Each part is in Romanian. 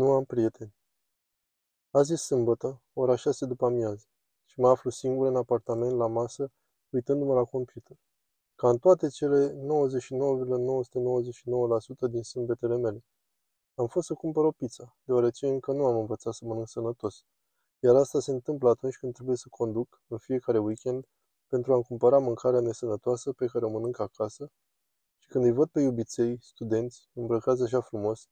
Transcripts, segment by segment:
Nu am prieteni. Azi e sâmbătă, ora șase după amiază, și mă aflu singur în apartament la masă, uitându-mă la computer. Ca în toate cele 99,999% din sâmbetele mele. Am fost să cumpăr o pizza, deoarece încă nu am învățat să mănânc sănătos. Iar asta se întâmplă atunci când trebuie să conduc, în fiecare weekend, pentru a-mi cumpăra mâncarea nesănătoasă pe care o mănânc acasă și când îi văd pe iubiței, studenți, îmbrăcați așa frumos,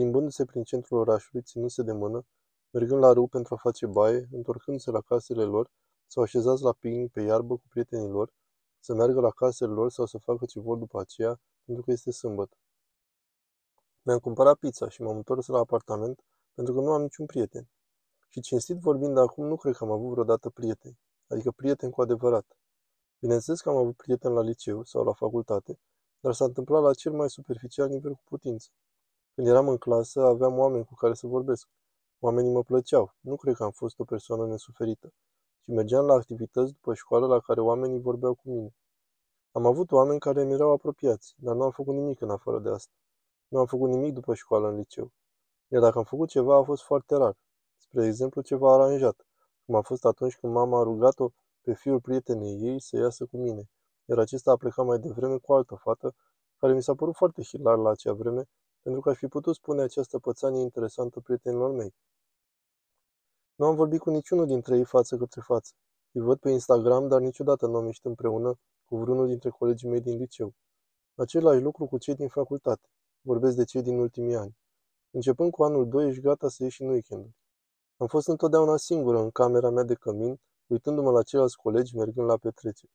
plimbându-se prin centrul orașului, ținându-se de mână, mergând la râu pentru a face baie, întorcându-se la casele lor sau așezați la picnic pe iarbă cu prietenii lor, să meargă la casele lor sau să facă ce vor după aceea, pentru că este sâmbătă. Mi-am cumpărat pizza și m-am întors la apartament pentru că nu am niciun prieten. Și cinstit vorbind acum, nu cred că am avut vreodată prieteni, adică prieteni cu adevărat. Bineînțeles că am avut prieteni la liceu sau la facultate, dar s-a întâmplat la cel mai superficial nivel cu putință. Când eram în clasă, aveam oameni cu care să vorbesc. Oamenii mă plăceau. Nu cred că am fost o persoană nesuferită. Și mergeam la activități după școală la care oamenii vorbeau cu mine. Am avut oameni care mi erau apropiați, dar nu am făcut nimic în afară de asta. Nu am făcut nimic după școală în liceu. Iar dacă am făcut ceva, a fost foarte rar. Spre exemplu, ceva aranjat, cum a fost atunci când mama a rugat-o pe fiul prietenei ei să iasă cu mine, iar acesta a plecat mai devreme cu o altă fată, care mi s-a părut foarte hilar la acea vreme pentru că aș fi putut spune această pățanie interesantă prietenilor mei. Nu am vorbit cu niciunul dintre ei față către față. Îi văd pe Instagram, dar niciodată nu am ieșit împreună cu vreunul dintre colegii mei din liceu. Același lucru cu cei din facultate. Vorbesc de cei din ultimii ani. Începând cu anul 2, ești gata să ieși în weekend. Am fost întotdeauna singură în camera mea de cămin, uitându-mă la ceilalți colegi mergând la petreceri.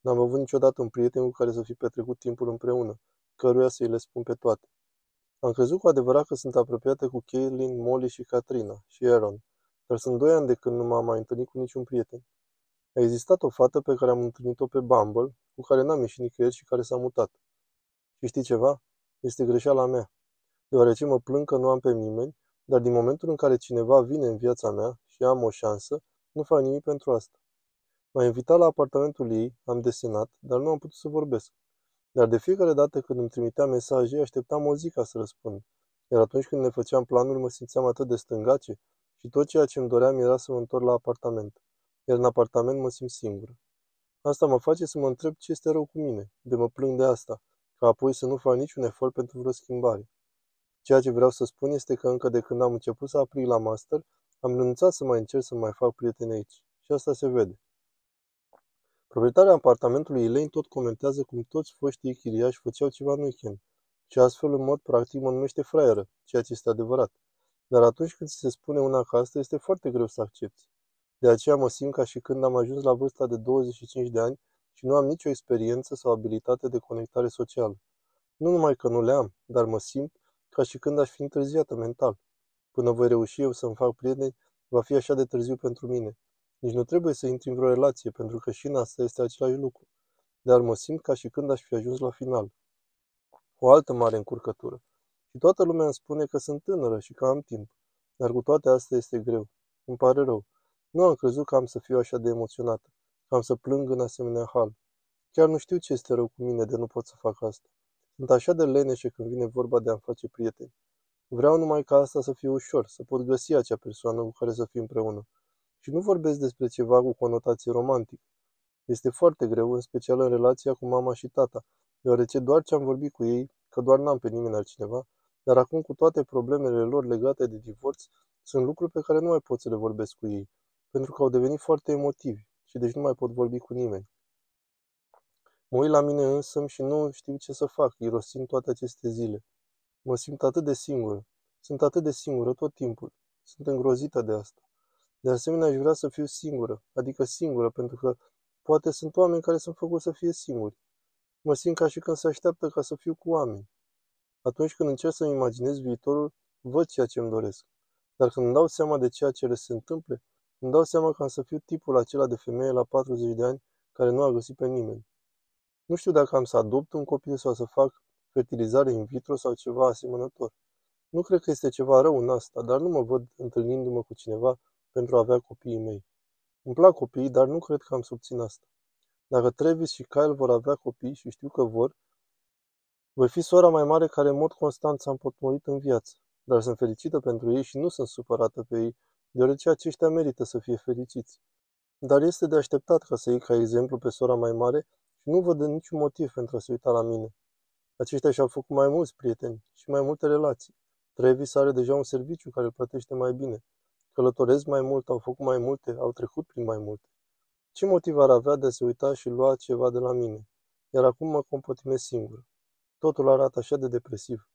N-am avut niciodată un prieten cu care să fi petrecut timpul împreună, căruia să-i le spun pe toate. Am crezut cu adevărat că sunt apropiată cu Caitlin, Molly și Katrina și Aaron, dar sunt doi ani de când nu m-am mai întâlnit cu niciun prieten. A existat o fată pe care am întâlnit-o pe Bumble, cu care n-am ieșit nicăieri și care s-a mutat. Și știi ceva? Este greșeala mea. Deoarece mă plâng că nu am pe nimeni, dar din momentul în care cineva vine în viața mea și am o șansă, nu fac nimic pentru asta. M-a invitat la apartamentul ei, am desenat, dar nu am putut să vorbesc. Dar de fiecare dată când îmi trimitea mesaje, așteptam o zi ca să răspund. Iar atunci când ne făceam planuri, mă simțeam atât de stângace și tot ceea ce îmi doream era să mă întorc la apartament. Iar în apartament mă simt singur. Asta mă face să mă întreb ce este rău cu mine, de mă plâng de asta, ca apoi să nu fac niciun efort pentru vreo schimbare. Ceea ce vreau să spun este că încă de când am început să aplic la master, am renunțat să mai încerc să mai fac prieteni aici. Și asta se vede. Proprietarea apartamentului Elaine tot comentează cum toți foștii chiriași făceau ceva în weekend și astfel în mod practic mă numește fraieră, ceea ce este adevărat. Dar atunci când ți se spune una ca asta, este foarte greu să accepti. De aceea mă simt ca și când am ajuns la vârsta de 25 de ani și nu am nicio experiență sau abilitate de conectare socială. Nu numai că nu le am, dar mă simt ca și când aș fi întârziată mental. Până voi reuși eu să-mi fac prieteni, va fi așa de târziu pentru mine. Nici nu trebuie să intri în vreo relație, pentru că și în asta este același lucru. Dar mă simt ca și când aș fi ajuns la final. O altă mare încurcătură. Și toată lumea îmi spune că sunt tânără și că am timp. Dar cu toate astea este greu. Îmi pare rău. Nu am crezut că am să fiu așa de emoționată. Că am să plâng în asemenea hal. Chiar nu știu ce este rău cu mine de nu pot să fac asta. Sunt așa de leneșe când vine vorba de a-mi face prieteni. Vreau numai ca asta să fie ușor, să pot găsi acea persoană cu care să fiu împreună. Și nu vorbesc despre ceva cu conotație romantică. Este foarte greu, în special în relația cu mama și tata, deoarece doar ce am vorbit cu ei, că doar n-am pe nimeni altcineva, dar acum cu toate problemele lor legate de divorț, sunt lucruri pe care nu mai pot să le vorbesc cu ei, pentru că au devenit foarte emotivi și deci nu mai pot vorbi cu nimeni. Mă uit la mine însă și nu știu ce să fac, irosind toate aceste zile. Mă simt atât de singură. Sunt atât de singură tot timpul. Sunt îngrozită de asta. De asemenea, aș vrea să fiu singură, adică singură, pentru că poate sunt oameni care sunt făcuți să fie singuri. Mă simt ca și când se așteaptă ca să fiu cu oameni. Atunci când încerc să-mi imaginez viitorul, văd ceea ce îmi doresc. Dar când îmi dau seama de ceea ce le se întâmple, îmi dau seama că am să fiu tipul acela de femeie la 40 de ani care nu a găsit pe nimeni. Nu știu dacă am să adopt un copil sau să fac fertilizare in vitro sau ceva asemănător. Nu cred că este ceva rău în asta, dar nu mă văd întâlnindu-mă cu cineva pentru a avea copiii mei. Îmi plac copiii, dar nu cred că am să obțin asta. Dacă Travis și Kyle vor avea copii și știu că vor, voi fi sora mai mare care în mod constant s-a împotmolit în viață. dar sunt fericită pentru ei și nu sunt supărată pe ei, deoarece aceștia merită să fie fericiți. Dar este de așteptat ca să iei ca exemplu pe sora mai mare și nu văd niciun motiv pentru a se uita la mine. Aceștia și-au făcut mai mulți prieteni și mai multe relații. Travis are deja un serviciu care îl plătește mai bine. Călătoresc mai mult, au făcut mai multe, au trecut prin mai multe. Ce motiv ar avea de a se uita și lua ceva de la mine? Iar acum mă compotimez singur. Totul arată așa de depresiv.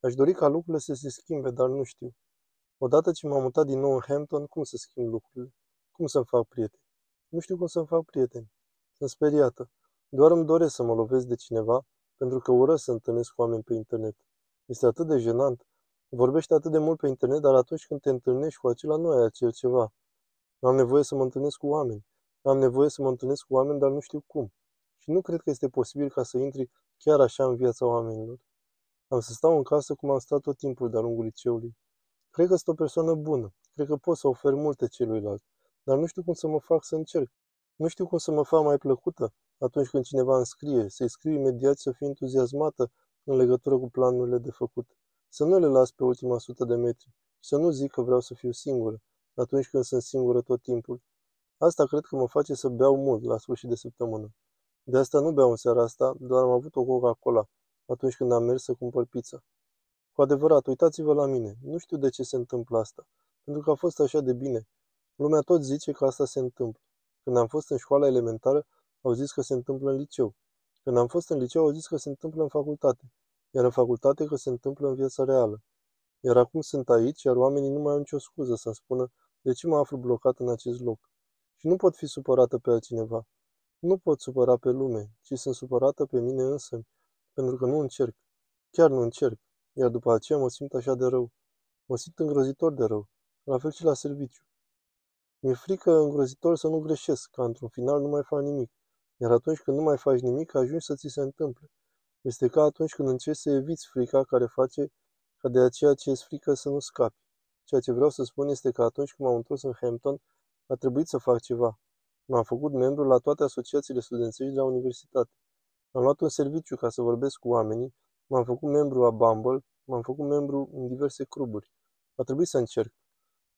Aș dori ca lucrurile să se schimbe, dar nu știu. Odată ce m-am mutat din nou în Hampton, cum să schimb lucrurile? Cum să-mi fac prieteni? Nu știu cum să-mi fac prieteni. Sunt speriată. Doar îmi doresc să mă lovesc de cineva, pentru că urăsc să întâlnesc cu oameni pe internet. Este atât de jenant. Vorbești atât de mult pe internet, dar atunci când te întâlnești cu acela, nu ai acel ceva. Am nevoie să mă întâlnesc cu oameni. Am nevoie să mă întâlnesc cu oameni, dar nu știu cum. Și nu cred că este posibil ca să intri chiar așa în viața oamenilor. Am să stau în casă cum am stat tot timpul de-a lungul liceului. Cred că sunt o persoană bună. Cred că pot să ofer multe celuilalt. Dar nu știu cum să mă fac să încerc. Nu știu cum să mă fac mai plăcută atunci când cineva îmi scrie, să-i scriu imediat să fiu entuziasmată în legătură cu planurile de făcut. Să nu le las pe ultima sută de metri și să nu zic că vreau să fiu singură atunci când sunt singură tot timpul. Asta cred că mă face să beau mult la sfârșit de săptămână. De asta nu beau în seara asta, doar am avut o Coca-Cola atunci când am mers să cumpăr pizza. Cu adevărat, uitați-vă la mine. Nu știu de ce se întâmplă asta. Pentru că a fost așa de bine. Lumea tot zice că asta se întâmplă. Când am fost în școala elementară, au zis că se întâmplă în liceu. Când am fost în liceu, au zis că se întâmplă în facultate. Iar în facultate că se întâmplă în viața reală. Iar acum sunt aici, iar oamenii nu mai au nicio scuză să-mi spună de ce mă aflu blocat în acest loc. Și nu pot fi supărată pe altcineva. Nu pot supăra pe lume, ci sunt supărată pe mine însă, pentru că nu încerc. Chiar nu încerc. Iar după aceea mă simt așa de rău. Mă simt îngrozitor de rău. La fel și la serviciu. Mi-e frică îngrozitor să nu greșesc, ca într-un final nu mai fac nimic. Iar atunci când nu mai faci nimic, ajungi să ți se întâmple. Este ca atunci când încerci să eviți frica care face ca de aceea ce îți frică să nu scapi. Ceea ce vreau să spun este că atunci când m-am întors în Hampton, a trebuit să fac ceva. M-am făcut membru la toate asociațiile studențești de la universitate. Am luat un serviciu ca să vorbesc cu oamenii, m-am făcut membru a Bumble, m-am făcut membru în diverse cluburi. A trebuit să încerc.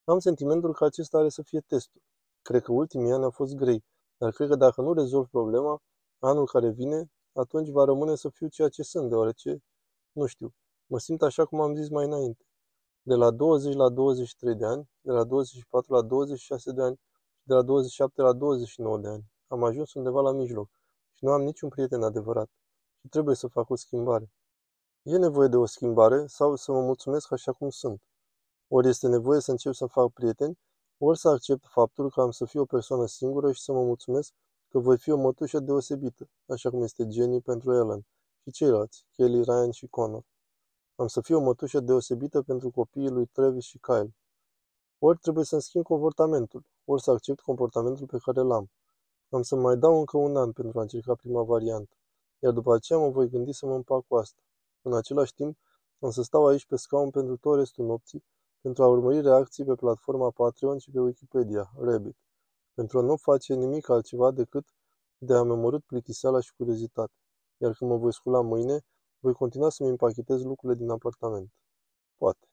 Am sentimentul că acesta are să fie testul. Cred că ultimii ani au fost grei, dar cred că dacă nu rezolv problema, anul care vine, atunci va rămâne să fiu ceea ce sunt, deoarece, nu știu, mă simt așa cum am zis mai înainte. De la 20 la 23 de ani, de la 24 la 26 de ani și de la 27 la 29 de ani. Am ajuns undeva la mijloc și nu am niciun prieten adevărat și trebuie să fac o schimbare. E nevoie de o schimbare sau să mă mulțumesc așa cum sunt. Ori este nevoie să încep să fac prieteni, ori să accept faptul că am să fiu o persoană singură și să mă mulțumesc că voi fi o mătușă deosebită, așa cum este Jenny pentru Ellen și ceilalți, Kelly, Ryan și Connor. Am să fiu o mătușă deosebită pentru copiii lui Travis și Kyle. Ori trebuie să-mi schimb comportamentul, ori să accept comportamentul pe care l-am. Am să mai dau încă un an pentru a încerca prima variantă, iar după aceea mă voi gândi să mă împac cu asta. În același timp, am să stau aici pe scaun pentru tot restul nopții, pentru a urmări reacții pe platforma Patreon și pe Wikipedia, Reddit, pentru a nu face nimic altceva decât de a-mi omorât plictiseala și curiozitate. Iar când mă voi scula mâine, voi continua să-mi împachetez lucrurile din apartament. Poate.